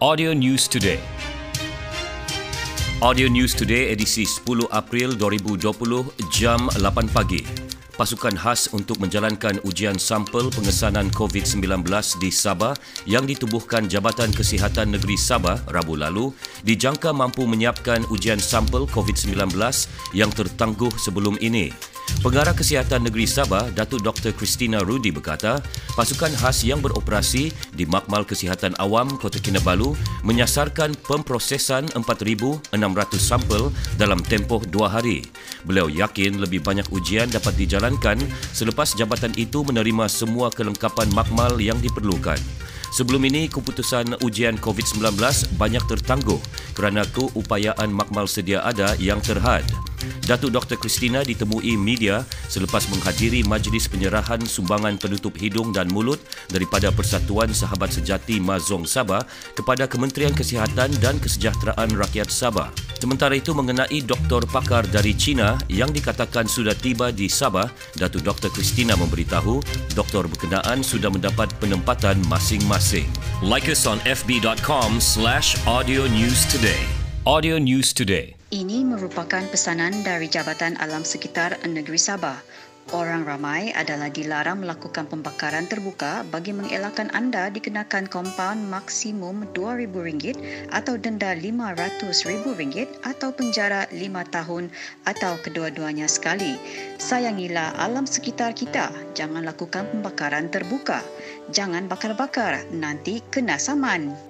Audio News Today. Audio News Today edisi 10 April 2020 jam 8 pagi. Pasukan khas untuk menjalankan ujian sampel pengesanan COVID-19 di Sabah yang ditubuhkan Jabatan Kesihatan Negeri Sabah Rabu lalu dijangka mampu menyiapkan ujian sampel COVID-19 yang tertangguh sebelum ini. Pengarah Kesihatan Negeri Sabah, Datuk Dr. Christina Rudi berkata, pasukan khas yang beroperasi di Makmal Kesihatan Awam Kota Kinabalu menyasarkan pemprosesan 4,600 sampel dalam tempoh dua hari. Beliau yakin lebih banyak ujian dapat dijalankan selepas jabatan itu menerima semua kelengkapan makmal yang diperlukan. Sebelum ini, keputusan ujian COVID-19 banyak tertangguh kerana keupayaan makmal sedia ada yang terhad. Datuk Dr. Christina ditemui media selepas menghadiri majlis penyerahan sumbangan penutup hidung dan mulut daripada Persatuan Sahabat Sejati Mazong Sabah kepada Kementerian Kesihatan dan Kesejahteraan Rakyat Sabah. Sementara itu mengenai doktor pakar dari China yang dikatakan sudah tiba di Sabah, Datuk Dr. Christina memberitahu doktor berkenaan sudah mendapat penempatan masing-masing. Like us on fb.com slash audio news today. Audio News Today. Ini merupakan pesanan dari Jabatan Alam Sekitar Negeri Sabah. Orang ramai adalah dilarang melakukan pembakaran terbuka bagi mengelakkan anda dikenakan kompaun maksimum RM2,000 atau denda RM500,000 atau penjara 5 tahun atau kedua-duanya sekali. Sayangilah alam sekitar kita. Jangan lakukan pembakaran terbuka. Jangan bakar-bakar, nanti kena saman.